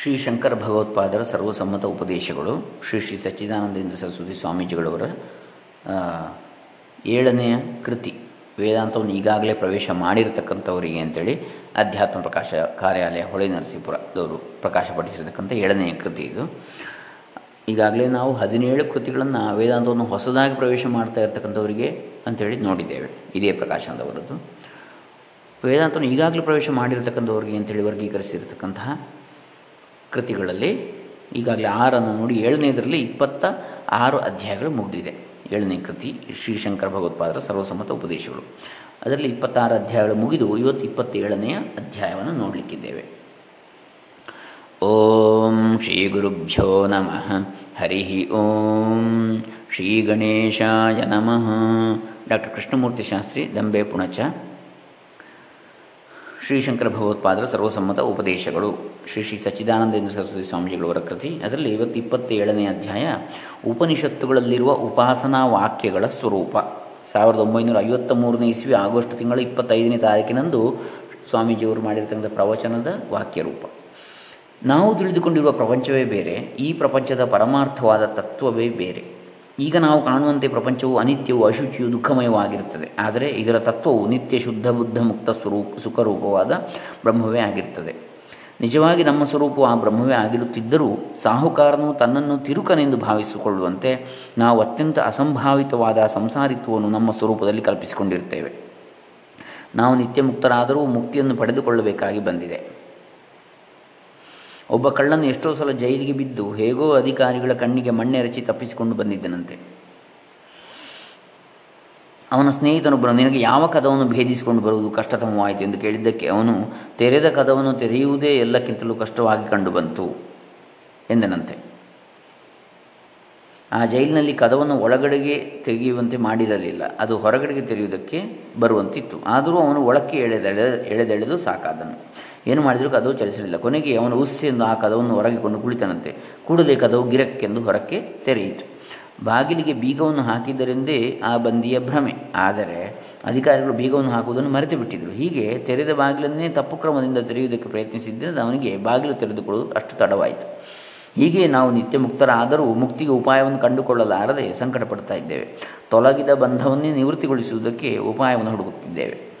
ಶ್ರೀ ಶಂಕರ ಭಗವತ್ಪಾದರ ಸರ್ವಸಮ್ಮತ ಉಪದೇಶಗಳು, ಶ್ರೀ ಶ್ರೀ ಸಚ್ಚಿದಾನಂದೇಂದ್ರ ಸರಸ್ವತಿ ಸ್ವಾಮೀಜಿಗಳವರ ಏಳನೆಯ ಕೃತಿ. ವೇದಾಂತವನ್ನು ಈಗಾಗಲೇ ಪ್ರವೇಶ ಮಾಡಿರತಕ್ಕಂಥವರಿಗೆ ಅಂತೇಳಿ ಅಧ್ಯಾತ್ಮ ಪ್ರಕಾಶ ಕಾರ್ಯಾಲಯ ಹೊಳೆ ನರಸೀಪುರದವರು ಪ್ರಕಾಶಪಡಿಸಿರ್ತಕ್ಕಂಥ ಏಳನೆಯ ಕೃತಿ ಇದು. ಈಗಾಗಲೇ ನಾವು ಹದಿನೇಳು ಕೃತಿಗಳನ್ನು ವೇದಾಂತವನ್ನು ಹೊಸದಾಗಿ ಪ್ರವೇಶ ಮಾಡ್ತಾ ಇರತಕ್ಕಂಥವರಿಗೆ ಅಂತೇಳಿ ನೋಡಿದ್ದೇವೆ. ಇದೇ ಪ್ರಕಾಶನದವರದ್ದು. ವೇದಾಂತವನ್ನು ಈಗಾಗಲೇ ಪ್ರವೇಶ ಮಾಡಿರತಕ್ಕಂಥವ್ರಿಗೆ ಅಂತೇಳಿ ವರ್ಗೀಕರಿಸಿರ್ತಕ್ಕಂತಹ ಕೃತಿಗಳಲ್ಲಿ ಈಗಾಗಲೇ ಆರನ್ನು ನೋಡಿ ಏಳನೇದರಲ್ಲಿ ಇಪ್ಪತ್ತ ಆರು ಅಧ್ಯಾಯಗಳು ಮುಗಿದಿದೆ. ಏಳನೇ ಕೃತಿ, ಶ್ರೀಶಂಕರ ಭಗವತ್ಪಾದರ ಸರ್ವಸಮ್ಮತ ಉಪದೇಶಗಳು. ಅದರಲ್ಲಿ ಇಪ್ಪತ್ತಾರು ಅಧ್ಯಾಯಗಳು ಮುಗಿದು ಇವತ್ತು ಇಪ್ಪತ್ತೇಳನೆಯ ಅಧ್ಯಾಯವನ್ನು ನೋಡಲಿಕ್ಕಿದ್ದೇವೆ. ಓಂ ಶ್ರೀ ಗುರುಭ್ಯೋ ನಮಃ. ಹರಿ ಓಂ ಶ್ರೀ ಗಣೇಶಾಯ ನಮಃ. ಡಾಕ್ಟರ್ ಕೃಷ್ಣಮೂರ್ತಿ ಶಾಸ್ತ್ರಿ, ದಂಬೆ ಪುಣಚ. ಶ್ರೀಶಂಕರ ಭಗವತ್ಪಾದರ ಸರ್ವಸಮ್ಮತ ಉಪದೇಶಗಳು. ಶ್ರೀ ಶ್ರೀ ಸಚ್ಚಿದಾನಂದೇಂದ್ರ ಸರಸ್ವತಿ ಸ್ವಾಮೀಜಿಗಳವರ ಕೃತಿ. ಅದರಲ್ಲಿ ಇವತ್ತು ಇಪ್ಪತ್ತೇಳನೇ ಅಧ್ಯಾಯ, ಉಪನಿಷತ್ತುಗಳಲ್ಲಿರುವ ಉಪಾಸನಾ ವಾಕ್ಯಗಳ ಸ್ವರೂಪ. ಸಾವಿರದ ಒಂಬೈನೂರ ಐವತ್ತ ಮೂರನೇ ಇಸ್ವಿ, ಆಗಸ್ಟ್ ತಿಂಗಳ ಇಪ್ಪತ್ತೈದನೇ ತಾರೀಕಿನಂದು ಸ್ವಾಮೀಜಿಯವರು ಮಾಡಿರ್ತಕ್ಕಂಥ ಪ್ರವಚನದ ವಾಕ್ಯರೂಪ. ನಾವು ತಿಳಿದುಕೊಂಡಿರುವ ಪ್ರಪಂಚವೇ ಬೇರೆ, ಈ ಪ್ರಪಂಚದ ಪರಮಾರ್ಥವಾದ ತತ್ವವೇ ಬೇರೆ. ಈಗ ನಾವು ಕಾಣುವಂತೆ ಪ್ರಪಂಚವು ಅನಿತ್ಯವು ಅಶುಚಿಯು ದುಃಖಮಯವಾಗಿರುತ್ತದೆ. ಆದರೆ ಇದರ ತತ್ವವು ನಿತ್ಯ ಶುದ್ಧ, ಬುದ್ಧ, ಮುಕ್ತ ಸ್ವರೂಪ ಸುಖರೂಪವಾದ ಬ್ರಹ್ಮವೇ ಆಗಿರುತ್ತದೆ. ನಿಜವಾಗಿ ನಮ್ಮ ಸ್ವರೂಪವು ಆ ಬ್ರಹ್ಮವೇ ಆಗಿರುತ್ತಿದ್ದರೂ ಸಾಹುಕಾರನು ತನ್ನನ್ನು ತಿರುಕನೆಂದು ಭಾವಿಸಿಕೊಳ್ಳುವಂತೆ ನಾವು ಅತ್ಯಂತ ಅಸಂಭಾವಿತವಾದ ಸಂಸಾರಿತ್ವವನ್ನು ನಮ್ಮ ಸ್ವರೂಪದಲ್ಲಿ ಕಲ್ಪಿಸಿಕೊಂಡಿರ್ತೇವೆ. ನಾವು ನಿತ್ಯ ಮುಕ್ತರಾದರೂ ಮುಕ್ತಿಯನ್ನು ಪಡೆದುಕೊಳ್ಳಬೇಕಾಗಿ ಬಂದಿದೆ. ಒಬ್ಬ ಕಳ್ಳನ್ನು ಎಷ್ಟೋ ಸಲ ಜೈಲಿಗೆ ಬಿದ್ದು ಹೇಗೋ ಅಧಿಕಾರಿಗಳ ಕಣ್ಣಿಗೆ ಮಣ್ಣೆರಚಿ ತಪ್ಪಿಸಿಕೊಂಡು ಬಂದಿದ್ದನಂತೆ. ಅವನ ಸ್ನೇಹಿತನೊಬ್ಬನು, ನಿನಗೆ ಯಾವ ಕದವನ್ನು ಭೇದಿಸಿಕೊಂಡು ಬರುವುದು ಕಷ್ಟತಮವಾಯಿತು ಎಂದು ಕೇಳಿದ್ದಕ್ಕೆ ಅವನು, ತೆರೆದ ಕದವನ್ನು ತೆರೆಯುವುದೇ ಎಲ್ಲಕ್ಕಿಂತಲೂ ಕಷ್ಟವಾಗಿ ಕಂಡುಬಂತು ಎಂದನಂತೆ. ಆ ಜೈಲಿನಲ್ಲಿ ಕದವನ್ನು ಒಳಗಡೆಗೆ ತೆಗೆಯುವಂತೆ ಮಾಡಿರಲಿಲ್ಲ. ಅದು ಹೊರಗಡೆಗೆ ತೆರೆಯುವುದಕ್ಕೆ ಬರುವಂತಿತ್ತು. ಆದರೂ ಅವನು ಒಳಕ್ಕೆ ಎಳೆದೆಳೆ, ಎಳೆದೆಳೆದು ಸಾಕಾದನು. ಏನು ಮಾಡಿದರೂ ಕದವು ಚಲಿಸಲಿಲ್ಲ. ಕೊನೆಗೆ ಅವನು ಉಸ್ಸೆಂದು ಆ ಕದವನ್ನು ಹೊರಗೆ ಕೊಂಡು ಕುಳಿತನಂತೆ. ಕೂಡಲೇ ಕದವು ಗಿರಕ್ಕೆಂದು ಹೊರಕ್ಕೆ ತೆರೆಯಿತು. ಬಾಗಿಲಿಗೆ ಬೀಗವನ್ನು ಹಾಕಿದ್ದರೆಂದೇ ಆ ಬಂದಿಯ ಭ್ರಮೆ. ಆದರೆ ಅಧಿಕಾರಿಗಳು ಬೀಗವನ್ನು ಹಾಕುವುದನ್ನು ಮರೆತು ಬಿಟ್ಟಿದ್ದರು ಹೀಗೆ ತೆರೆದ ಬಾಗಿಲನ್ನೇ ತಪ್ಪು ಕ್ರಮದಿಂದ ತೆರೆಯುವುದಕ್ಕೆ ಪ್ರಯತ್ನಿಸಿದ್ದರಿಂದ ಅವನಿಗೆ ಬಾಗಿಲು ತೆರೆದುಕೊಳ್ಳುವುದು ಅಷ್ಟು ತಡವಾಯಿತು. ಹೀಗೆ ನಾವು ನಿತ್ಯ ಮುಕ್ತರಾದರೂ ಮುಕ್ತಿಗೆ ಉಪಾಯವನ್ನು ಕಂಡುಕೊಳ್ಳಲಾರದೆ ಸಂಕಟ ಪಡ್ತಾ ಇದ್ದೇವೆ. ತೊಲಗಿದ ಬಂಧವನ್ನೇ ನಿವೃತ್ತಿಗೊಳಿಸುವುದಕ್ಕೆ ಉಪಾಯವನ್ನು ಹುಡುಕುತ್ತಿದ್ದೇವೆ.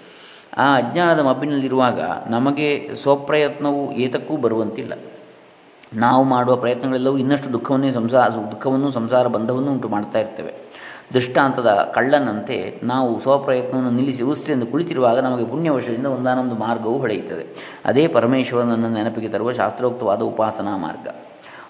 ಆ ಅಜ್ಞಾನದ ಮಬ್ಬಿನಲ್ಲಿರುವಾಗ ನಮಗೆ ಸ್ವಪ್ರಯತ್ನವು ಏತಕ್ಕೂ ಬರುವಂತಿಲ್ಲ. ನಾವು ಮಾಡುವ ಪ್ರಯತ್ನಗಳೆಲ್ಲವೂ ಇನ್ನಷ್ಟು ದುಃಖವನ್ನೇ ಸಂಸಾರ, ದುಃಖವನ್ನು ಸಂಸಾರ ಬಂಧವನ್ನು ಉಂಟು ಮಾಡ್ತಾ ಇರ್ತೇವೆ. ದೃಷ್ಟಾಂತದ ಕಳ್ಳನಂತೆ ನಾವು ಸ್ವಪ್ರಯತ್ನವನ್ನು ನಿಲ್ಲಿಸಿ ಉಸ್ತೆಂದು ಕುಳಿತಿರುವಾಗ ನಮಗೆ ಪುಣ್ಯವಶದಿಂದ ಒಂದಾನೊಂದು ಮಾರ್ಗವು ಹೊಳೆಯುತ್ತದೆ ಅದೇ ಪರಮೇಶ್ವರನನ್ನು ನೆನಪಿಗೆ ತರುವ ಶಾಸ್ತ್ರೋಕ್ತವಾದ ಉಪಾಸನಾ ಮಾರ್ಗ.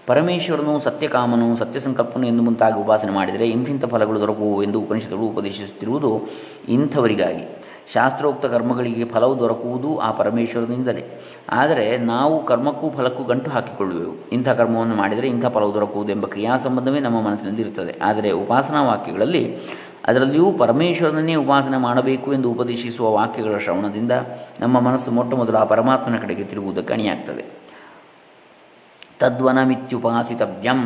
ಪರಮೇಶ್ವರನು ಸತ್ಯಕಾಮನು ಸತ್ಯಸಂಕಲ್ಪನು ಎಂದು ಮುಂತಾಗಿ ಉಪಾಸನೆ ಮಾಡಿದರೆ ಇಂತಿಂಥ ಫಲಗಳು ದೊರಕುವು ಎಂದು ಉಪನಿಷತ್ತುಗಳು ಉಪದೇಶಿಸುತ್ತಿರುವುದು ಇಂಥವರಿಗಾಗಿ. ಶಾಸ್ತ್ರೋಕ್ತ ಕರ್ಮಗಳಿಗೆ ಫಲವು ದೊರಕುವುದು ಆ ಪರಮೇಶ್ವರನಿಂದಲೇ. ಆದರೆ ನಾವು ಕರ್ಮಕ್ಕೂ ಫಲಕ್ಕೂ ಗಂಟು ಹಾಕಿಕೊಳ್ಳುವೆವು. ಇಂಥ ಕರ್ಮವನ್ನು ಮಾಡಿದರೆ ಇಂಥ ಫಲವು ದೊರಕುವುದು ಎಂಬ ಕ್ರಿಯಾ ಸಂಬಂಧವೇ ನಮ್ಮ ಮನಸ್ಸಿನಲ್ಲಿ ಇರುತ್ತದೆ. ಆದರೆ ಉಪಾಸನಾ ವಾಕ್ಯಗಳಲ್ಲಿ ಅದರಲ್ಲಿಯೂ ಪರಮೇಶ್ವರನನ್ನೇ ಉಪಾಸನೆ ಮಾಡಬೇಕು ಎಂದು ಉಪದೇಶಿಸುವ ವಾಕ್ಯಗಳ ಶ್ರವಣದಿಂದ ನಮ್ಮ ಮನಸ್ಸು ಮೊಟ್ಟ ಮೊದಲು ಆ ಪರಮಾತ್ಮನ ಕಡೆಗೆ ತಿರುಗುವುದಕ್ಕೆ ಅಣಿಯಾಗ್ತದೆ. ತದ್ವನಮಿತ್ಯುಪಾಸಿತವ್ಯಂ.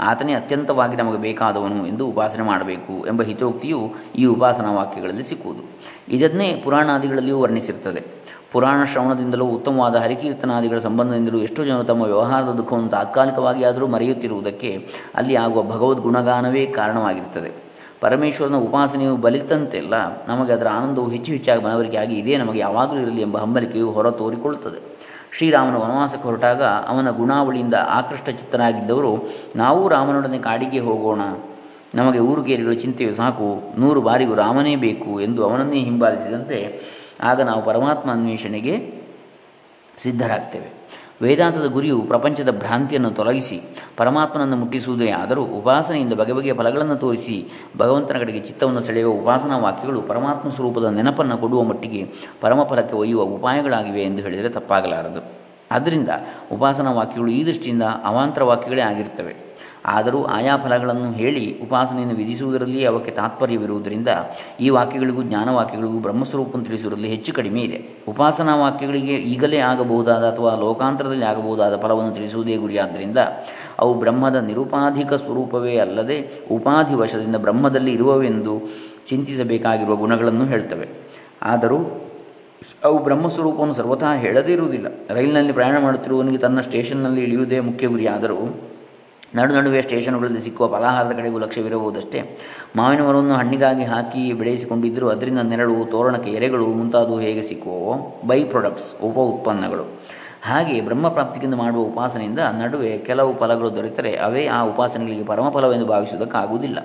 ಆತನೇ ಅತ್ಯಂತವಾಗಿ ನಮಗೆ ಬೇಕಾದವನು ಎಂದು ಉಪಾಸನೆ ಮಾಡಬೇಕು ಎಂಬ ಹಿತೋಕ್ತಿಯು ಈ ಉಪಾಸನಾ ವಾಕ್ಯಗಳಲ್ಲಿ ಸಿಕ್ಕುವುದು. ಇದನ್ನೇ ಪುರಾಣಾದಿಗಳಲ್ಲಿಯೂ ವರ್ಣಿಸಿರುತ್ತದೆ ಪುರಾಣ ಶ್ರವಣದಿಂದಲೂ ಉತ್ತಮವಾದ ಹರಿಕೀರ್ತನಾದಿಗಳ ಸಂಬಂಧದಿಂದಲೂ ಎಷ್ಟೋ ಜನರು ತಮ್ಮ ವ್ಯವಹಾರದ ದುಃಖವನ್ನು ತಾತ್ಕಾಲಿಕವಾಗಿ ಆದರೂ ಮರೆಯುತ್ತಿರುವುದಕ್ಕೆ ಅಲ್ಲಿ ಆಗುವ ಭಗವದ್ ಗುಣಗಾನವೇ ಕಾರಣವಾಗಿರುತ್ತದೆ. ಪರಮೇಶ್ವರನ ಉಪಾಸನೆಯು ಬಲಿತಂತೆಲ್ಲ ನಮಗೆ ಅದರ ಆನಂದವು ಹೆಚ್ಚು ಹೆಚ್ಚಾಗಿ ಮನವರಿಕೆಯಾಗಿ ಇದೇ ನಮಗೆ ಯಾವಾಗಲೂ ಇರಲಿ ಎಂಬ ಹಂಬಲಿಕೆಯು ಹೊರ ತೋರಿಕೊಳ್ಳುತ್ತದೆ ಶ್ರೀರಾಮನ ವನವಾಸಕ್ಕೆ ಹೊರಟಾಗ ಅವನ ಗುಣಾವಳಿಯಿಂದ ಆಕೃಷ್ಟ ಚಿತ್ತರಾಗಿದ್ದವರು ನಾವು ರಾಮನೊಡನೆ ಕಾಡಿಗೆ ಹೋಗೋಣ. ನಮಗೆ ಊರುಗೇರಿಗಳ ಚಿಂತೆಯು ಸಾಕು. ನೂರು ಬಾರಿಗೂ ರಾಮನೇ ಬೇಕು ಎಂದು ಅವನನ್ನೇ ಹಿಂಬಾಲಿಸಿದಂತೆ, ಆಗ ನಾವು ಪರಮಾತ್ಮ ಅನ್ವೇಷಣೆಗೆ ಸಿದ್ಧರಾಗ್ತೇವೆ. ವೇದಾಂತದ ಗುರಿಯು ಪ್ರಪಂಚದ ಭ್ರಾಂತಿಯನ್ನು ತೊಲಗಿಸಿ ಪರಮಾತ್ಮನನ್ನು ಮುಟ್ಟಿಸುವುದೇ ಆದರೂ ಉಪಾಸನೆಯಿಂದ ಬಗೆ ಬಗೆಯ ಫಲಗಳನ್ನು ತೋರಿಸಿ ಭಗವಂತನ ಕಡೆಗೆ ಚಿತ್ತವನ್ನು ಸೆಳೆಯುವ ಉಪಾಸನಾ ವಾಕ್ಯಗಳು ಪರಮಾತ್ಮ ಸ್ವರೂಪದ ನೆನಪನ್ನು ಕೊಡುವ ಮಟ್ಟಿಗೆ ಪರಮಫಲಕ್ಕೆ ಒಯ್ಯುವ ಉಪಾಯಗಳಾಗಿವೆ ಎಂದು ಹೇಳಿದರೆ ತಪ್ಪಾಗಲಾರದು. ಆದ್ದರಿಂದ ಉಪಾಸನಾ ವಾಕ್ಯಗಳು ಈ ದೃಷ್ಟಿಯಿಂದ ಅವಾಂತರ ವಾಕ್ಯಗಳೇ ಆಗಿರ್ತವೆ ಆದರೂ ಆಯಾ ಫಲಗಳನ್ನು ಹೇಳಿ ಉಪಾಸನೆಯನ್ನು ವಿಧಿಸುವುದರಲ್ಲಿ ಅವಕ್ಕೆ ತಾತ್ಪರ್ಯವಿರುವುದರಿಂದ ಈ ವಾಕ್ಯಗಳಿಗೂ ಜ್ಞಾನವಾಕ್ಯಗಳಿಗೂ ಬ್ರಹ್ಮಸ್ವರೂಪವನ್ನು ತಿಳಿಸುವುದರಲ್ಲಿ ಹೆಚ್ಚು ಕಡಿಮೆ ಇದೆ. ಉಪಾಸನಾ ವಾಕ್ಯಗಳಿಗೆ ಈಗಲೇ ಆಗಬಹುದಾದ ಅಥವಾ ಲೋಕಾಂತರದಲ್ಲಿ ಆಗಬಹುದಾದ ಫಲವನ್ನು ತಿಳಿಸುವುದೇ ಗುರಿಯಾದ್ದರಿಂದ ಅವು ಬ್ರಹ್ಮದ ನಿರುಪಾಧಿಕ ಸ್ವರೂಪವೇ ಅಲ್ಲದೆ ಉಪಾಧಿ ವಶದಿಂದ ಬ್ರಹ್ಮದಲ್ಲಿ ಇರುವವೆಂದು ಚಿಂತಿಸಬೇಕಾಗಿರುವ ಗುಣಗಳನ್ನು ಹೇಳ್ತವೆ. ಆದರೂ ಅವು ಬ್ರಹ್ಮಸ್ವರೂಪವನ್ನು ಸರ್ವಥಾ ಹೇಳದೇ ಇರುವುದಿಲ್ಲ. ರೈಲಿನಲ್ಲಿ ಪ್ರಯಾಣ ಮಾಡುತ್ತಿರುವವನಿಗೆ ತನ್ನ ಸ್ಟೇಷನ್ನಲ್ಲಿ ಇಳಿಯುವುದೇ ಮುಖ್ಯ ಗುರಿಯಾದರೂ ನಡು ನಡುವೆ ಸ್ಟೇಷನ್ಗಳಲ್ಲಿ ಸಿಕ್ಕುವ ಫಲಾಹಾರದ ಕಡೆಗೂ ಲಕ್ಷ್ಯವಿರಬಹುದಷ್ಟೇ. ಮಾವಿನ ಮರವನ್ನು ಹಣ್ಣಿಗಾಗಿ ಹಾಕಿ ಬೆಳೆಸಿಕೊಂಡಿದ್ದರೂ ಅದರಿಂದ ನೆರಳು, ತೋರಣಕ್ಕೆ ಎರೆಗಳು ಮುಂತಾದವು ಹೇಗೆ ಸಿಕ್ಕುವೋ, ಬೈ ಪ್ರಾಡಕ್ಟ್ಸ್, ಉಪ ಉತ್ಪನ್ನಗಳು. ಹಾಗೆ ಬ್ರಹ್ಮಪ್ರಾಪ್ತಿಗೆಂದು ಮಾಡುವ ಉಪಾಸನೆಯಿಂದ ನಡುವೆ ಕೆಲವು ಫಲಗಳು ದೊರೆತರೆ ಅವೇ ಆ ಉಪಾಸನೆಗಳಿಗೆ ಪರಮಫಲವೆಂದು ಭಾವಿಸುವುದಕ್ಕಾಗುವುದಿಲ್ಲ.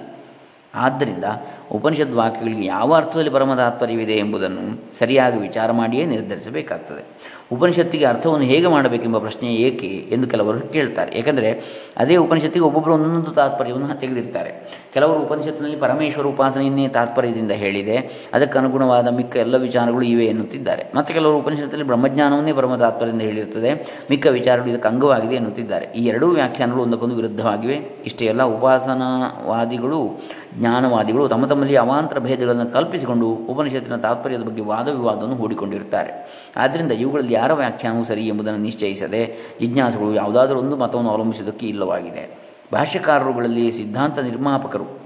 ಆದ್ದರಿಂದ ಉಪನಿಷದ್ ವಾಕ್ಯಗಳಿಗೆ ಯಾವ ಅರ್ಥದಲ್ಲಿ ಪರಮ ತಾತ್ಪರ್ಯವಿದೆ ಎಂಬುದನ್ನು ಸರಿಯಾಗಿ ವಿಚಾರ ಮಾಡಿಯೇ ನಿರ್ಧರಿಸಬೇಕಾಗ್ತದೆ. ಉಪನಿಷತ್ತಿಗೆ ಅರ್ಥವನ್ನು ಹೇಗೆ ಮಾಡಬೇಕೆಂಬ ಪ್ರಶ್ನೆ ಏಕೆ ಎಂದು ಕೆಲವರು ಕೇಳ್ತಾರೆ. ಏಕೆಂದರೆ ಅದೇ ಉಪನಿಷತ್ತಿಗೆ ಒಬ್ಬೊಬ್ಬರು ಒಂದೊಂದು ತಾತ್ಪರ್ಯವನ್ನು ತೆಗೆದಿರ್ತಾರೆ. ಕೆಲವರು ಉಪನಿಷತ್ತಿನಲ್ಲಿ ಪರಮೇಶ್ವರ ಉಪಾಸನೆಯನ್ನೇ ತಾತ್ಪರ್ಯದಿಂದ ಹೇಳಿದೆ. ಅದಕ್ಕೆ ಅನುಗುಣವಾದ ಮಿಕ್ಕ ಎಲ್ಲ ವಿಚಾರಗಳು ಇವೆ ಎನ್ನುತ್ತಿದ್ದಾರೆ. ಮತ್ತು ಕೆಲವರು ಉಪನಿಷತ್ತಲ್ಲಿ ಬ್ರಹ್ಮಜ್ಞಾನವನ್ನೇ ಪರಮ ತಾತ್ಪರ್ಯದಿಂದ ಹೇಳಿರುತ್ತದೆ. ಮಿಕ್ಕ ವಿಚಾರಗಳು ಇದಕ್ಕೆ ಅಂಗವಾಗಿದೆ ಎನ್ನುತ್ತಿದ್ದಾರೆ. ಈ ಎರಡೂ ವ್ಯಾಖ್ಯಾನಗಳು ಒಂದಕ್ಕೊಂದು ವಿರುದ್ಧವಾಗಿವೆ. ಇಷ್ಟೇ ಎಲ್ಲ ಉಪಾಸನಾವಾದಿಗಳು ಜ್ಞಾನವಾದಿಗಳು ತಮ್ಮ ತಮ್ಮಲ್ಲಿ ಅವಾಂತರ ಭೇದಗಳನ್ನು ಕಲ್ಪಿಸಿಕೊಂಡು ಉಪನಿಷತ್ತಿನ ತಾತ್ಪರ್ಯದ ಬಗ್ಗೆ ವಾದ ವಿವಾದವನ್ನು ಹೂಡಿಕೊಂಡಿರುತ್ತಾರೆ. ಆದ್ದರಿಂದ ಇವುಗಳಲ್ಲಿ ಯಾರ ವ್ಯಾಖ್ಯಾನವು ಸರಿ ಎಂಬುದನ್ನು ನಿಶ್ಚಯಿಸದೆ ಜಿಜ್ಞಾಸುಗಳು ಯಾವುದಾದರೂ ಒಂದು ಮತವನ್ನು ಅವಲಂಬಿಸುವುದಕ್ಕೆ ಇಲ್ಲವಾಗಿದೆ. ಭಾಷ್ಯಕಾರರುಗಳಲ್ಲಿ ಸಿದ್ಧಾಂತ ನಿರ್ಮಾಪಕರು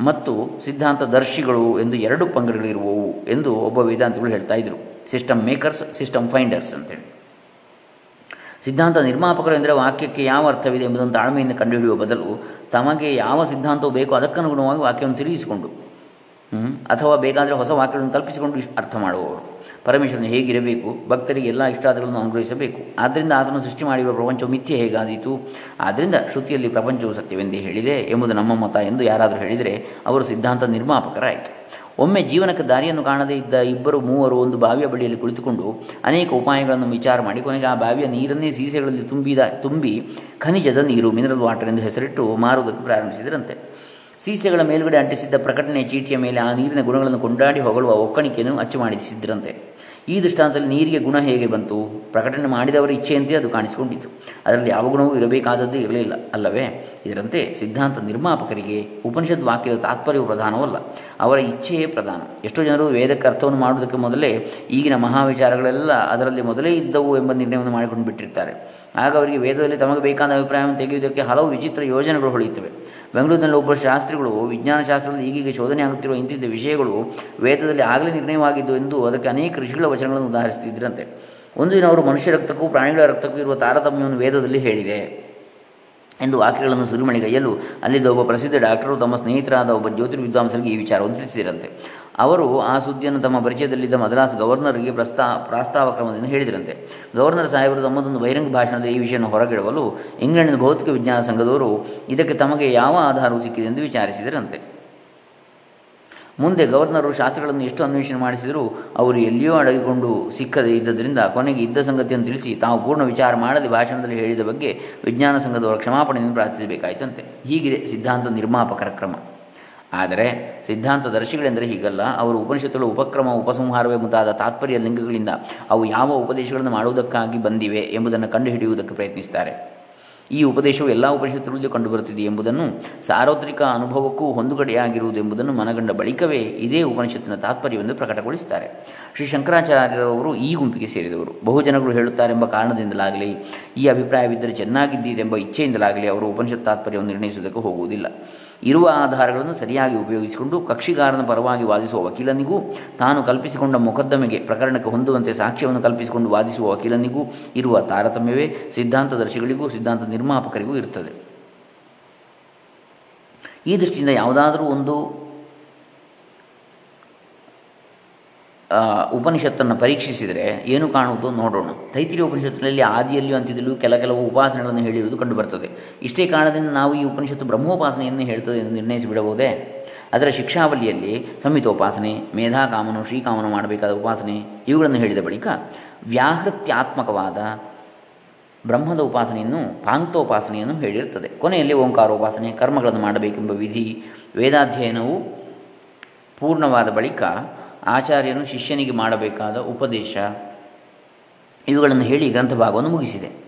ಮತ್ತು ಸಿದ್ಧಾಂತ ದರ್ಶಿಗಳು ಎಂದು ಎರಡು ಪಂಗಡಗಳಿರುವವು ಎಂದು ಒಬ್ಬ ವೇದಾಂತಗಳು ಹೇಳ್ತಾ ಇದ್ದರು ಸಿಸ್ಟಮ್ ಮೇಕರ್ಸ್ ಸಿಸ್ಟಮ್ ಫೈಂಡರ್ಸ್ ಅಂತೇಳಿ. ಸಿದ್ಧಾಂತ ನಿರ್ಮಾಪಕರು ಎಂದರೆ ವಾಕ್ಯಕ್ಕೆ ಯಾವ ಅರ್ಥವಿದೆ ಎಂಬುದನ್ನು ತಾಳ್ಮೆಯಿಂದ ಕಂಡುಹಿಡಿಯುವ ಬದಲು ತಮಗೆ ಯಾವ ಸಿದ್ಧಾಂತವು ಬೇಕೋ ಅದಕ್ಕನುಗುಣವಾಗಿ ವಾಕ್ಯವನ್ನು ತಿರುಗಿಸಿಕೊಂಡು ಅಥವಾ ಬೇಕಾದರೆ ಹೊಸ ವಾಕ್ಯಗಳನ್ನು ಕಲ್ಪಿಸಿಕೊಂಡು ಅರ್ಥ ಮಾಡುವವರು. ಪರಮೇಶ್ವರನು ಹೇಗಿರಬೇಕು, ಭಕ್ತರಿಗೆ ಎಲ್ಲ ಇಷ್ಟಾದಗಳನ್ನು ಅನುಗ್ರಹಿಸಬೇಕು. ಆದ್ದರಿಂದ ಆತನು ಸೃಷ್ಟಿ ಮಾಡಿರುವ ಪ್ರಪಂಚವು ಮಿಥ್ಯ ಹೇಗಾದೀತು? ಆದ್ದರಿಂದ ಶ್ರುತಿಯಲ್ಲಿ ಪ್ರಪಂಚವು ಸತ್ಯವೆಂದೇ ಹೇಳಿದೆ, ಎಂಬುದು ನಮ್ಮ ಮತ ಎಂದು ಯಾರಾದರೂ ಹೇಳಿದರೆ ಅವರು ಸಿದ್ಧಾಂತ ನಿರ್ಮಾಪಕರಾಯಿತು. ಒಮ್ಮೆ ಜೀವನಕ್ಕೆ ದಾರಿಯನ್ನು ಕಾಣದೇ ಇದ್ದ ಇಬ್ಬರು ಮೂವರು ಒಂದು ಬಾವಿಯ ಬಳಿಯಲ್ಲಿ ಕುಳಿತುಕೊಂಡು ಅನೇಕ ಉಪಾಯಗಳನ್ನು ವಿಚಾರ ಮಾಡಿ, ಕೊನೆಗೆ ಆ ಬಾವಿಯ ನೀರನ್ನೇ ಸೀಸೆಗಳಲ್ಲಿ ತುಂಬಿದ, ತುಂಬಿ ಖನಿಜದ ನೀರು ಮಿನರಲ್ ವಾಟರ್ ಎಂದು ಹೆಸರಿಟ್ಟು ಮಾರುವುದಕ್ಕೆ ಪ್ರಾರಂಭಿಸಿದರಂತೆ. ಸೀಸೆಗಳ ಮೇಲುಗಡೆ ಅಂಟಿಸಿದ್ದ ಪ್ರಕಟಣೆ ಚೀಟಿಯ ಮೇಲೆ ಆ ನೀರಿನ ಗುಣಗಳನ್ನು ಕೊಂಡಾಡಿ ಹೊಗಳುವ ಒಕ್ಕಣಿಕೆಯನ್ನು ಅಚ್ಚು ಮಾಡಿಸಿದ್ರಂತೆ. ಈ ದೃಷ್ಟಾಂತದಲ್ಲಿ ನೀರಿಗೆ ಗುಣ ಹೇಗೆ ಬಂತು? ಪ್ರಕಟಣೆ ಮಾಡಿದವರ ಇಚ್ಛೆಯಂತೆ ಅದು ಕಾಣಿಸಿಕೊಂಡಿತು. ಅದರಲ್ಲಿ ಯಾವ ಗುಣವೂ ಇರಬೇಕಾದದ್ದು ಇರಲಿಲ್ಲ, ಅಲ್ಲವೇ? ಇದರಂತೆ ಸಿದ್ಧಾಂತ ನಿರ್ಮಾಪಕರಿಗೆ ಉಪನಿಷತ್ ವಾಕ್ಯದ ತಾತ್ಪರ್ಯವು ಪ್ರಧಾನವಲ್ಲ ಅವರ ಇಚ್ಛೆಯೇ ಪ್ರಧಾನ. ಎಷ್ಟೋ ಜನರು ವೇದಕ್ಕೆ ಅರ್ಥವನ್ನು ಮಾಡುವುದಕ್ಕೆ ಮೊದಲೇ ಈಗಿನ ಮಹಾವಿಚಾರಗಳೆಲ್ಲ ಅದರಲ್ಲಿ ಮೊದಲೇ ಇದ್ದವು ಎಂಬ ನಿರ್ಣಯವನ್ನು ಮಾಡಿಕೊಂಡು ಬಿಟ್ಟಿರ್ತಾರೆ. ಆಗ ಅವರಿಗೆ ವೇದದಲ್ಲಿ ತಮಗೆ ಬೇಕಾದ ಅಭಿಪ್ರಾಯವನ್ನು ತೆಗೆಯುವುದಕ್ಕೆ ಹಲವು ವಿಚಿತ್ರ ಯೋಜನೆಗಳು ಹೊಳೆಯುತ್ತವೆ. ಬೆಂಗಳೂರಿನಲ್ಲಿ ಒಬ್ಬ ಶಾಸ್ತ್ರಿಗಳು ವಿಜ್ಞಾನ ಶಾಸ್ತ್ರದಲ್ಲಿ ಈಗೀಗ ಶೋಧನೆ ಆಗುತ್ತಿರುವ ಇಂತಿದ್ದ ವಿಷಯಗಳು ವೇದದಲ್ಲಿ ಆಗಲೇ ನಿರ್ಣಯವಾಗಿದ್ದು ಎಂದು ಅದಕ್ಕೆ ಅನೇಕ ಋಷಿಗಳ ವಚನಗಳನ್ನು ಉದಾಹರಿಸುತ್ತಿದ್ದರಂತೆ ಒಂದು ದಿನ ಅವರು ಮನುಷ್ಯ ರಕ್ತಕ್ಕೂ ಪ್ರಾಣಿಗಳ ರಕ್ತಕ್ಕೂ ಇರುವ ತಾರತಮ್ಯವನ್ನು ವೇದದಲ್ಲಿ ಹೇಳಿದೆ. ಎಂದು ವಾಕ್ಯಗಳನ್ನು ಸುರಿಮಣಿಗೈಯಲು ಅಲ್ಲಿದ್ದ ಒಬ್ಬ ಪ್ರಸಿದ್ಧ ಡಾಕ್ಟರು ತಮ್ಮ ಸ್ನೇಹಿತರಾದ ಒಬ್ಬ ಜ್ಯೋತಿರ್ವಿದ್ವಾಂಸರಿಗೆ ಈ ವಿಚಾರವನ್ನು ತಿಳಿಸಿದರಂತೆ ಅವರು ಆ ಸುದ್ದಿಯನ್ನು ತಮ್ಮ ಪರಿಚಯದಲ್ಲಿದ್ದ ಮದ್ರಾಸ್ ಗವರ್ನರ್ಗೆ ಪ್ರಸ್ತಾ ಪ್ರಾಸ್ತಾವ ಕ್ರಮದಿಂದ ಹೇಳಿದರಂತೆ. ಗವರ್ನರ್ ಸಾಹೇಬರು ತಮ್ಮದೊಂದು ಬಹಿರಂಗ ಭಾಷಣದ ಈ ವಿಷಯವನ್ನು ಹೊರಗಿಡವಲು ಇಂಗ್ಲೆಂಡಿನ ಭೌತಿಕ ವಿಜ್ಞಾನ ಸಂಘದವರು ಇದಕ್ಕೆ ತಮಗೆ ಯಾವ ಆಧಾರವು ಸಿಕ್ಕಿದೆ ಎಂದು ವಿಚಾರಿಸಿದರಂತೆ. ಮುಂದೆ ಗವರ್ನರು ಶಾಸ್ತ್ರಗಳನ್ನು ಎಷ್ಟು ಅನ್ವೇಷಣೆ ಮಾಡಿಸಿದರೂ ಅವರು ಎಲ್ಲಿಯೂ ಅಡಗಿಕೊಂಡು ಸಿಕ್ಕದೆ ಇದ್ದದರಿಂದ ಕೊನೆಗೆ ಇದ್ದ ಸಂಗತಿಯನ್ನು ತಿಳಿಸಿ ತಾವು ಪೂರ್ಣ ವಿಚಾರ ಮಾಡದೆ ಭಾಷಣದಲ್ಲಿ ಹೇಳಿದ ಬಗ್ಗೆ ವಿಜ್ಞಾನ ಸಂಘದವರ ಕ್ಷಮಾಪಣೆಯನ್ನು ಪ್ರಾರ್ಥಿಸಬೇಕಾಯಿತಂತೆ. ಹೀಗಿದೆ ಸಿದ್ಧಾಂತ ನಿರ್ಮಾಪಕರ ಕ್ರಮ. ಆದರೆ ಸಿದ್ಧಾಂತ ದರ್ಶಿಗಳೆಂದರೆ ಹೀಗಲ್ಲ. ಅವರು ಉಪನಿಷತ್ತುಗಳ ಉಪಕ್ರಮ, ಉಪಸಂಹಾರವೇ ಮುಂತಾದ ತಾತ್ಪರ್ಯ ಲಿಂಗಗಳಿಂದ ಅವು ಯಾವ ಉಪದೇಶಗಳನ್ನು ಮಾಡುವುದಕ್ಕಾಗಿ ಬಂದಿವೆ ಎಂಬುದನ್ನು ಕಂಡುಹಿಡಿಯುವುದಕ್ಕೆ ಪ್ರಯತ್ನಿಸುತ್ತಾರೆ. ಈ ಉಪದೇಶವು ಎಲ್ಲ ಉಪನಿಷತ್ತುಗಳಲ್ಲಿ ಕಂಡುಬರುತ್ತಿದೆ ಎಂಬುದನ್ನು ಸಾರ್ವತ್ರಿಕ ಅನುಭವಕ್ಕೂ ಹೊಂದುಗಡೆಯಾಗಿರುವುದು ಎಂಬುದನ್ನು ಮನಗಂಡ ಬಳಿಕವೇ ಇದೇ ಉಪನಿಷತ್ತಿನ ತಾತ್ಪರ್ಯವೆಂದು ಪ್ರಕಟಗೊಳಿಸುತ್ತಾರೆ. ಶ್ರೀ ಶಂಕರಾಚಾರ್ಯರವರು ಈ ಗುಂಪಿಗೆ ಸೇರಿದವರು. ಬಹುಜನಗಳು ಹೇಳುತ್ತಾರೆಂಬ ಕಾರಣದಿಂದಲಾಗಲಿ, ಈ ಅಭಿಪ್ರಾಯವಿದ್ದರೆ ಚೆನ್ನಾಗಿದ್ದೀರೆಂಬ ಇಚ್ಛೆಯಿಂದಲಾಗಲಿ ಅವರು ಉಪನಿಷತ್ ತಾತ್ಪರ್ಯವನ್ನು ನಿರ್ಣಯಿಸುವುದಕ್ಕೆ ಹೋಗುವುದಿಲ್ಲ. ಇರುವ ಆಧಾರಗಳನ್ನು ಸರಿಯಾಗಿ ಉಪಯೋಗಿಸಿಕೊಂಡು ಕಕ್ಷಿಗಾರನ ಪರವಾಗಿ ವಾದಿಸುವ ವಕೀಲನಿಗೂ ತಾನು ಕಲ್ಪಿಸಿಕೊಂಡ ಮೊಕದ್ದಮೆಗೆ ಪ್ರಕರಣಕ್ಕೆ ಹೊಂದುವಂತೆ ಸಾಕ್ಷ್ಯವನ್ನು ಕಲ್ಪಿಸಿಕೊಂಡು ವಾದಿಸುವ ವಕೀಲನಿಗೂ ಇರುವ ತಾರತಮ್ಯವೇ ಸಿದ್ಧಾಂತದರ್ಶಿಗಳಿಗೂ ಸಿದ್ಧಾಂತ ನಿರ್ಮಾಪಕರಿಗೂ ಇರುತ್ತದೆ ಈ ದೃಷ್ಟಿಯಿಂದ ಯಾವುದಾದರೂ ಒಂದು ಉಪನಿಷತ್ತನ್ನು ಪರೀಕ್ಷಿಸಿದರೆ ಏನು ಕಾಣುವುದು ನೋಡೋಣ. ತೈತಿರಿ ಉಪನಿಷತ್ತಿನಲ್ಲಿ ಆದಿಯಲ್ಲಿಯೂ ಅಂತಿದ್ದಲ್ಲೂ ಕೆಲ ಕೆಲವು ಉಪಾಸನೆಗಳನ್ನು ಹೇಳಿರುವುದು ಕಂಡುಬರ್ತದೆ ಇಷ್ಟೇ ಕಾರಣದಿಂದ ನಾವು ಈ ಉಪನಿಷತ್ತು ಬ್ರಹ್ಮೋಪಾಸನೆಯನ್ನು ಹೇಳ್ತದೆ ಎಂದು ನಿರ್ಣಯಿಸಿ ಬಿಡಬಹುದೇ? ಅದರ ಶಿಕ್ಷಾವಲಿಯಲ್ಲಿ ಸಂಹಿತೋಪಾಸನೆ ಮೇಧಾಕಾಮನು, ಶ್ರೀಕಾಮನು ಮಾಡಬೇಕಾದ ಉಪಾಸನೆ, ಇವುಗಳನ್ನು ಹೇಳಿದ ಬಳಿಕ ವ್ಯಾಹೃತ್ಯಾತ್ಮಕವಾದ ಬ್ರಹ್ಮದ ಉಪಾಸನೆಯನ್ನು ಪಾಂಕ್ತೋಪಾಸನೆಯನ್ನು ಹೇಳಿರುತ್ತದೆ. ಕೊನೆಯಲ್ಲಿ ಓಂಕಾರೋಪಾಸನೆ, ಕರ್ಮಗಳನ್ನು ಮಾಡಬೇಕೆಂಬ ವಿಧಿ, ವೇದಾಧ್ಯಯನವು ಪೂರ್ಣವಾದ ಬಳಿಕ ಆಚಾರ್ಯನು ಶಿಷ್ಯನಿಗೆ ಮಾಡಬೇಕಾದ ಉಪದೇಶ. ಇವುಗಳನ್ನು ಹೇಳಿ ಗ್ರಂಥ ಭಾಗವನ್ನು ಮುಗಿಸಿದೆ.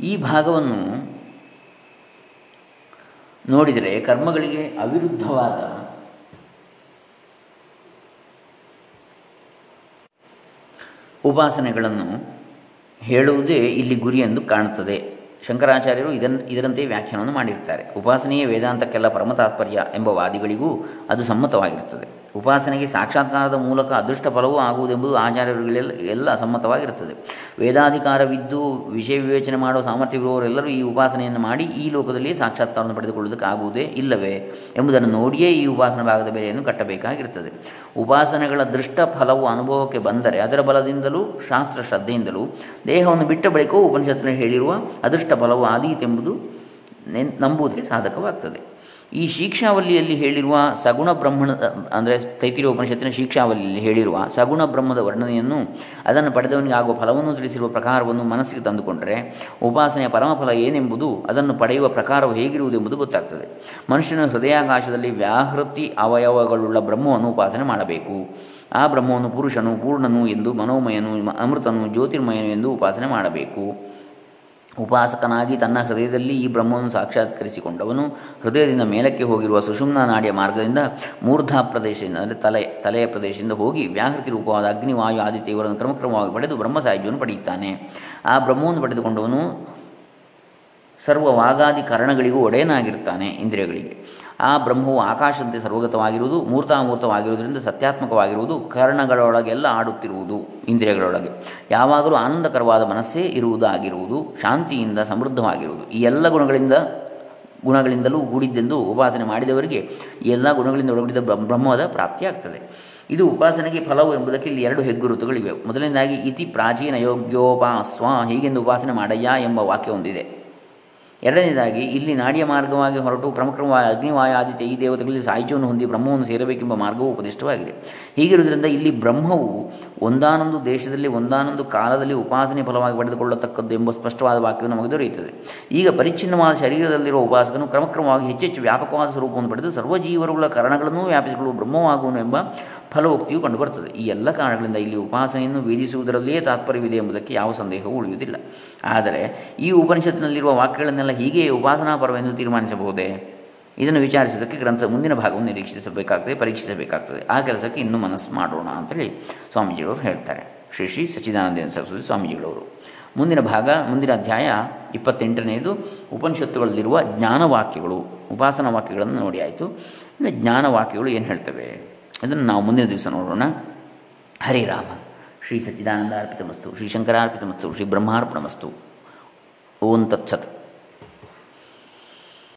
ಈ ಭಾಗವನ್ನು ನೋಡಿದರೆ ಕರ್ಮಗಳಿಗೆ ಅವಿರುದ್ಧವಾದ ಉಪಾಸನೆಗಳನ್ನು ಹೇಳುವುದೇ ಇಲ್ಲಿ ಗುರಿ ಎಂದು ಕಾಣುತ್ತದೆ. ಶಂಕರಾಚಾರ್ಯರು ಇದನ್ ಇದರಂತೆ ವ್ಯಾಖ್ಯಾನವನ್ನು ಮಾಡಿರ್ತಾರೆ. ಉಪಾಸನೆಯೇ ವೇದಾಂತಕ್ಕೆಲ್ಲ ಪರಮ ತಾತ್ಪರ್ಯ ಎಂಬ ವಾದಿಗಳಿಗೂ ಅದು ಸಮ್ಮತವಾಗಿರುತ್ತದೆ. ಉಪಾಸನೆಗೆ ಸಾಕ್ಷಾತ್ಕಾರದ ಮೂಲಕ ಅದೃಷ್ಟ ಫಲವೂ ಆಗುವುದೆಂಬುದು ಆಚಾರ್ಯರುಗಳೆಲ್ಲ ಎಲ್ಲ ಸಮ್ಮತವಾಗಿರುತ್ತದೆ. ವೇದಾಧಿಕಾರವಿದ್ದು ವಿಷಯ ವಿವೇಚನೆ ಮಾಡುವ ಸಾಮರ್ಥ್ಯವಿರುವವರೆಲ್ಲರೂ ಈ ಉಪಾಸನೆಯನ್ನು ಮಾಡಿ ಈ ಲೋಕದಲ್ಲಿ ಸಾಕ್ಷಾತ್ಕಾರವನ್ನು ಪಡೆದುಕೊಳ್ಳುವುದಕ್ಕೆ ಆಗುವುದೇ ಇಲ್ಲವೇ ಎಂಬುದನ್ನು ನೋಡಿಯೇ ಈ ಉಪಾಸನ ಭಾಗದ ಬೆಲೆಯನ್ನು ಕಟ್ಟಬೇಕಾಗಿರುತ್ತದೆ. ಉಪಾಸನೆಗಳ ದೃಷ್ಟ ಫಲವು ಅನುಭವಕ್ಕೆ ಬಂದರೆ ಅದರ ಬಲದಿಂದಲೂ, ಶಾಸ್ತ್ರ ಶ್ರದ್ಧೆಯಿಂದಲೂ, ದೇಹವನ್ನು ಬಿಟ್ಟ ಬಳಿಕವೂ ಉಪನಿಷತ್ತಿನಲ್ಲಿ ಹೇಳಿರುವ ಅದೃಷ್ಟ ಫಲವು ಆದೀತೆಂಬುದು ನಂಬುವುದಕ್ಕೆ ಸಾಧಕವಾಗ್ತದೆ. ಈ ಶಿಕ್ಷಾವಲ್ಲಿಯಲ್ಲಿ ಹೇಳಿರುವ ಸಗುಣ ಬ್ರಹ್ಮಣ, ಅಂದರೆ ತೈತಿರಿಯ ಉಪನಿಷತ್ತಿನ ಶಿಕ್ಷಾವಲ್ಲಿಯಲ್ಲಿ ಹೇಳಿರುವ ಸಗುಣ ಬ್ರಹ್ಮದ ವರ್ಣನೆಯನ್ನು ಅದನ್ನು ಪಡೆದವನಿಗೆ ಆಗುವ ಫಲವನ್ನು ತಿಳಿಸಿರುವ ಪ್ರಕಾರವನ್ನು ಮನಸ್ಸಿಗೆ ತಂದುಕೊಂಡರೆ ಉಪಾಸನೆಯ ಪರಮಫಲ ಏನೆಂಬುದು ಅದನ್ನು ಪಡೆಯುವ ಪ್ರಕಾರವು ಹೇಗಿರುವುದೆಂಬುದು ಗೊತ್ತಾಗ್ತದೆ. ಮನುಷ್ಯನ ಹೃದಯಾಕಾಶದಲ್ಲಿ ವ್ಯಾಹೃತಿ ಅವಯವಗಳುಳ್ಳ ಬ್ರಹ್ಮವನ್ನು ಉಪಾಸನೆ ಮಾಡಬೇಕು. ಆ ಬ್ರಹ್ಮವನ್ನು ಪುರುಷನು, ಪೂರ್ಣನು ಎಂದು ಮನೋಮಯನು, ಅಮೃತನು, ಜ್ಯೋತಿರ್ಮಯನು ಎಂದು ಉಪಾಸನೆ ಮಾಡಬೇಕು. ಉಪಾಸಕನಾಗಿ ತನ್ನ ಹೃದಯದಲ್ಲಿ ಈ ಬ್ರಹ್ಮವನ್ನು ಸಾಕ್ಷಾತ್ಕರಿಸಿಕೊಂಡವನು, ಹೃದಯದಿಂದ ಮೇಲಕ್ಕೆ ಹೋಗಿರುವ ಸುಷುಮ್ನ ನಾಡಿಯ ಮಾರ್ಗದಿಂದ ಮೂರ್ಧಾ ಪ್ರದೇಶದಿಂದ, ಅಂದರೆ ತಲೆ, ತಲೆಯ ಪ್ರದೇಶದಿಂದ ಹೋಗಿ ವ್ಯಾಹೃತಿ ರೂಪವಾದ ಅಗ್ನಿ ವಾಯು ಆದಿತ್ಯ ಇವರನ್ನು ಕ್ರಮಕ್ರಮವಾಗಿ ಪಡೆದು ಬ್ರಹ್ಮ ಸಾಹಿತ್ಯವನ್ನು ಪಡೆಯುತ್ತಾನೆ. ಆ ಬ್ರಹ್ಮವನ್ನು ಪಡೆದುಕೊಂಡವನು ಸರ್ವ ವಾಗಾದಿ ಕರಣಗಳಿಗೂ ಒಡೆಯನಾಗಿರುತ್ತಾನೆ ಇಂದ್ರಿಯಗಳಿಗೆ. ಆ ಬ್ರಹ್ಮವು ಆಕಾಶದಂತೆ ಸರ್ವಗತವಾಗಿರುವುದು, ಮೂರ್ತಾಮೂರ್ತವಾಗಿರುವುದರಿಂದ ಸತ್ಯಾತ್ಮಕವಾಗಿರುವುದು, ಕರ್ಣಗಳೊಳಗೆಲ್ಲ ಆಡುತ್ತಿರುವುದು, ಇಂದ್ರಿಯಗಳೊಳಗೆ. ಯಾವಾಗಲೂ ಆನಂದಕರವಾದ ಮನಸ್ಸೇ ಇರುವುದಾಗಿರುವುದು, ಶಾಂತಿಯಿಂದ ಸಮೃದ್ಧವಾಗಿರುವುದು. ಈ ಎಲ್ಲ ಗುಣಗಳಿಂದ, ಗುಣಗಳಿಂದಲೂ ಕೂಡಿದ್ದೆಂದು ಉಪಾಸನೆ ಮಾಡಿದವರಿಗೆ ಎಲ್ಲ ಗುಣಗಳಿಂದ ಒಳಗೊಂಡಿದ್ದ ಬ್ರಹ್ಮದ ಪ್ರಾಪ್ತಿಯಾಗ್ತದೆ ಇದು ಉಪಾಸನೆಗೆ ಫಲವು ಎಂಬುದಕ್ಕೆ ಇಲ್ಲಿ ಎರಡು ಹೆಗ್ಗುರುತುಗಳಿವೆ ಮೊದಲನೇದಾಗಿ, ಇತಿ ಪ್ರಾಚೀನ ಯೋಗ್ಯೋಪಾಸ್ವ, ಹೀಗೆಂದು ಉಪಾಸನೆ ಮಾಡಯ್ಯ ಎಂಬ ವಾಕ್ಯ ಹೊಂದಿದೆ ಎರಡನೇದಾಗಿ, ಇಲ್ಲಿ ನಾಡಿಯ ಮಾರ್ಗವಾಗಿ ಹೊರಟು ಕ್ರಮಕ್ರಮವಾಗಿ ಅಗ್ನಿವಾಯ ಆದಿತ್ಯ ಈ ದೇವತೆಗಳಲ್ಲಿ ಸಾಹಿತ್ಯವನ್ನು ಹೊಂದಿ ಬ್ರಹ್ಮವನ್ನು ಸೇರಬೇಕೆಂಬ ಮಾರ್ಗವು ಉಪದಿಷ್ಟವಾಗಿದೆ. ಹೀಗಿರುವುದರಿಂದ ಇಲ್ಲಿ ಬ್ರಹ್ಮವು ಒಂದಾನೊಂದು ದೇಶದಲ್ಲಿ ಒಂದಾನೊಂದು ಕಾಲದಲ್ಲಿ ಉಪಾಸನೆ ಫಲವಾಗಿ ಪಡೆದುಕೊಳ್ಳತಕ್ಕದ್ದು ಎಂಬ ಸ್ಪಷ್ಟವಾದ ವಾಕ್ಯವು ನಮಗೆ ದೊರೆಯುತ್ತದೆ. ಈಗ ಪರಿಚ್ಛಿನ್ನವಾದ ಶರೀರದಲ್ಲಿರುವ ಉಪಾಸಕನು ಕ್ರಮಕ್ರಮವಾಗಿ ಹೆಚ್ಚೆಚ್ಚು ವ್ಯಾಪಕವಾದ ಸ್ವರೂಪವನ್ನು ಪಡೆದು ಸರ್ವಜೀವರುಗಳ ಕಾರಣಗಳನ್ನೂ ವ್ಯಾಪಿಸಿಕೊಳ್ಳುವ ಬ್ರಹ್ಮವಾಗುವನು ಎಂಬ ಫಲವೋಕ್ತಿಯು ಕಂಡುಬರುತ್ತದೆ. ಈ ಎಲ್ಲ ಕಾರಣಗಳಿಂದ ಇಲ್ಲಿ ಉಪಾಸನೆಯನ್ನು ವೇದಿಸುವುದರಲ್ಲಿಯೇ ತಾತ್ಪರ್ಯವಿದೆ ಎಂಬುದಕ್ಕೆ ಯಾವ ಸಂದೇಹವೂ ಉಳಿಯುವುದಿಲ್ಲ. ಆದರೆ ಈ ಉಪನಿಷತ್ತಿನಲ್ಲಿರುವ ವಾಕ್ಯಗಳನ್ನೆಲ್ಲ ಹೀಗೆಯೇ ಉಪಾಸನಾ ಪರವೆಂದು ತೀರ್ಮಾನಿಸಬಹುದೇ? ಇದನ್ನು ವಿಚಾರಿಸುವುದಕ್ಕೆ ಗ್ರಂಥ ಮುಂದಿನ ಭಾಗವನ್ನು ನಿರೀಕ್ಷಿಸಬೇಕಾಗ್ತದೆ, ಪರೀಕ್ಷಿಸಬೇಕಾಗ್ತದೆ. ಆ ಕೆಲಸಕ್ಕೆ ಇನ್ನೂ ಮನಸ್ಸು ಮಾಡೋಣ ಅಂತೇಳಿ ಸ್ವಾಮೀಜಿಗಳವರು ಹೇಳ್ತಾರೆ. ಶ್ರೀ ಶ್ರೀ ಸಚ್ಚಿದಾನಂದ ಸರಸ್ವತಿ ಸ್ವಾಮೀಜಿಗಳವರು. ಮುಂದಿನ ಭಾಗ, ಮುಂದಿನ ಅಧ್ಯಾಯ ಇಪ್ಪತ್ತೆಂಟನೆಯದು, ಉಪನಿಷತ್ತುಗಳಲ್ಲಿರುವ ಜ್ಞಾನವಾಕ್ಯಗಳು. ಉಪಾಸನಾ ವಾಕ್ಯಗಳನ್ನು ನೋಡಿ ಆಯಿತು. ಜ್ಞಾನವಾಕ್ಯಗಳು ಏನು ಹೇಳ್ತವೆ? ಅದನ್ನು ನಾವು ಮುಂದಿನ ದಿವಸ ನೋಡೋಣ. ಹರಿರಾಮ ಶ್ರೀ ಸಚ್ಚಿದಾನಂದ ಅರ್ಪಿತಮಸ್ತು. ಶ್ರೀ ಶಂಕರಾರ್ಪಿತಮಸ್ತು. ಶ್ರೀ ಬ್ರಹ್ಮಾರ್ಪಣಮಸ್ತು. ಓಂ ತತ್ಸತ್.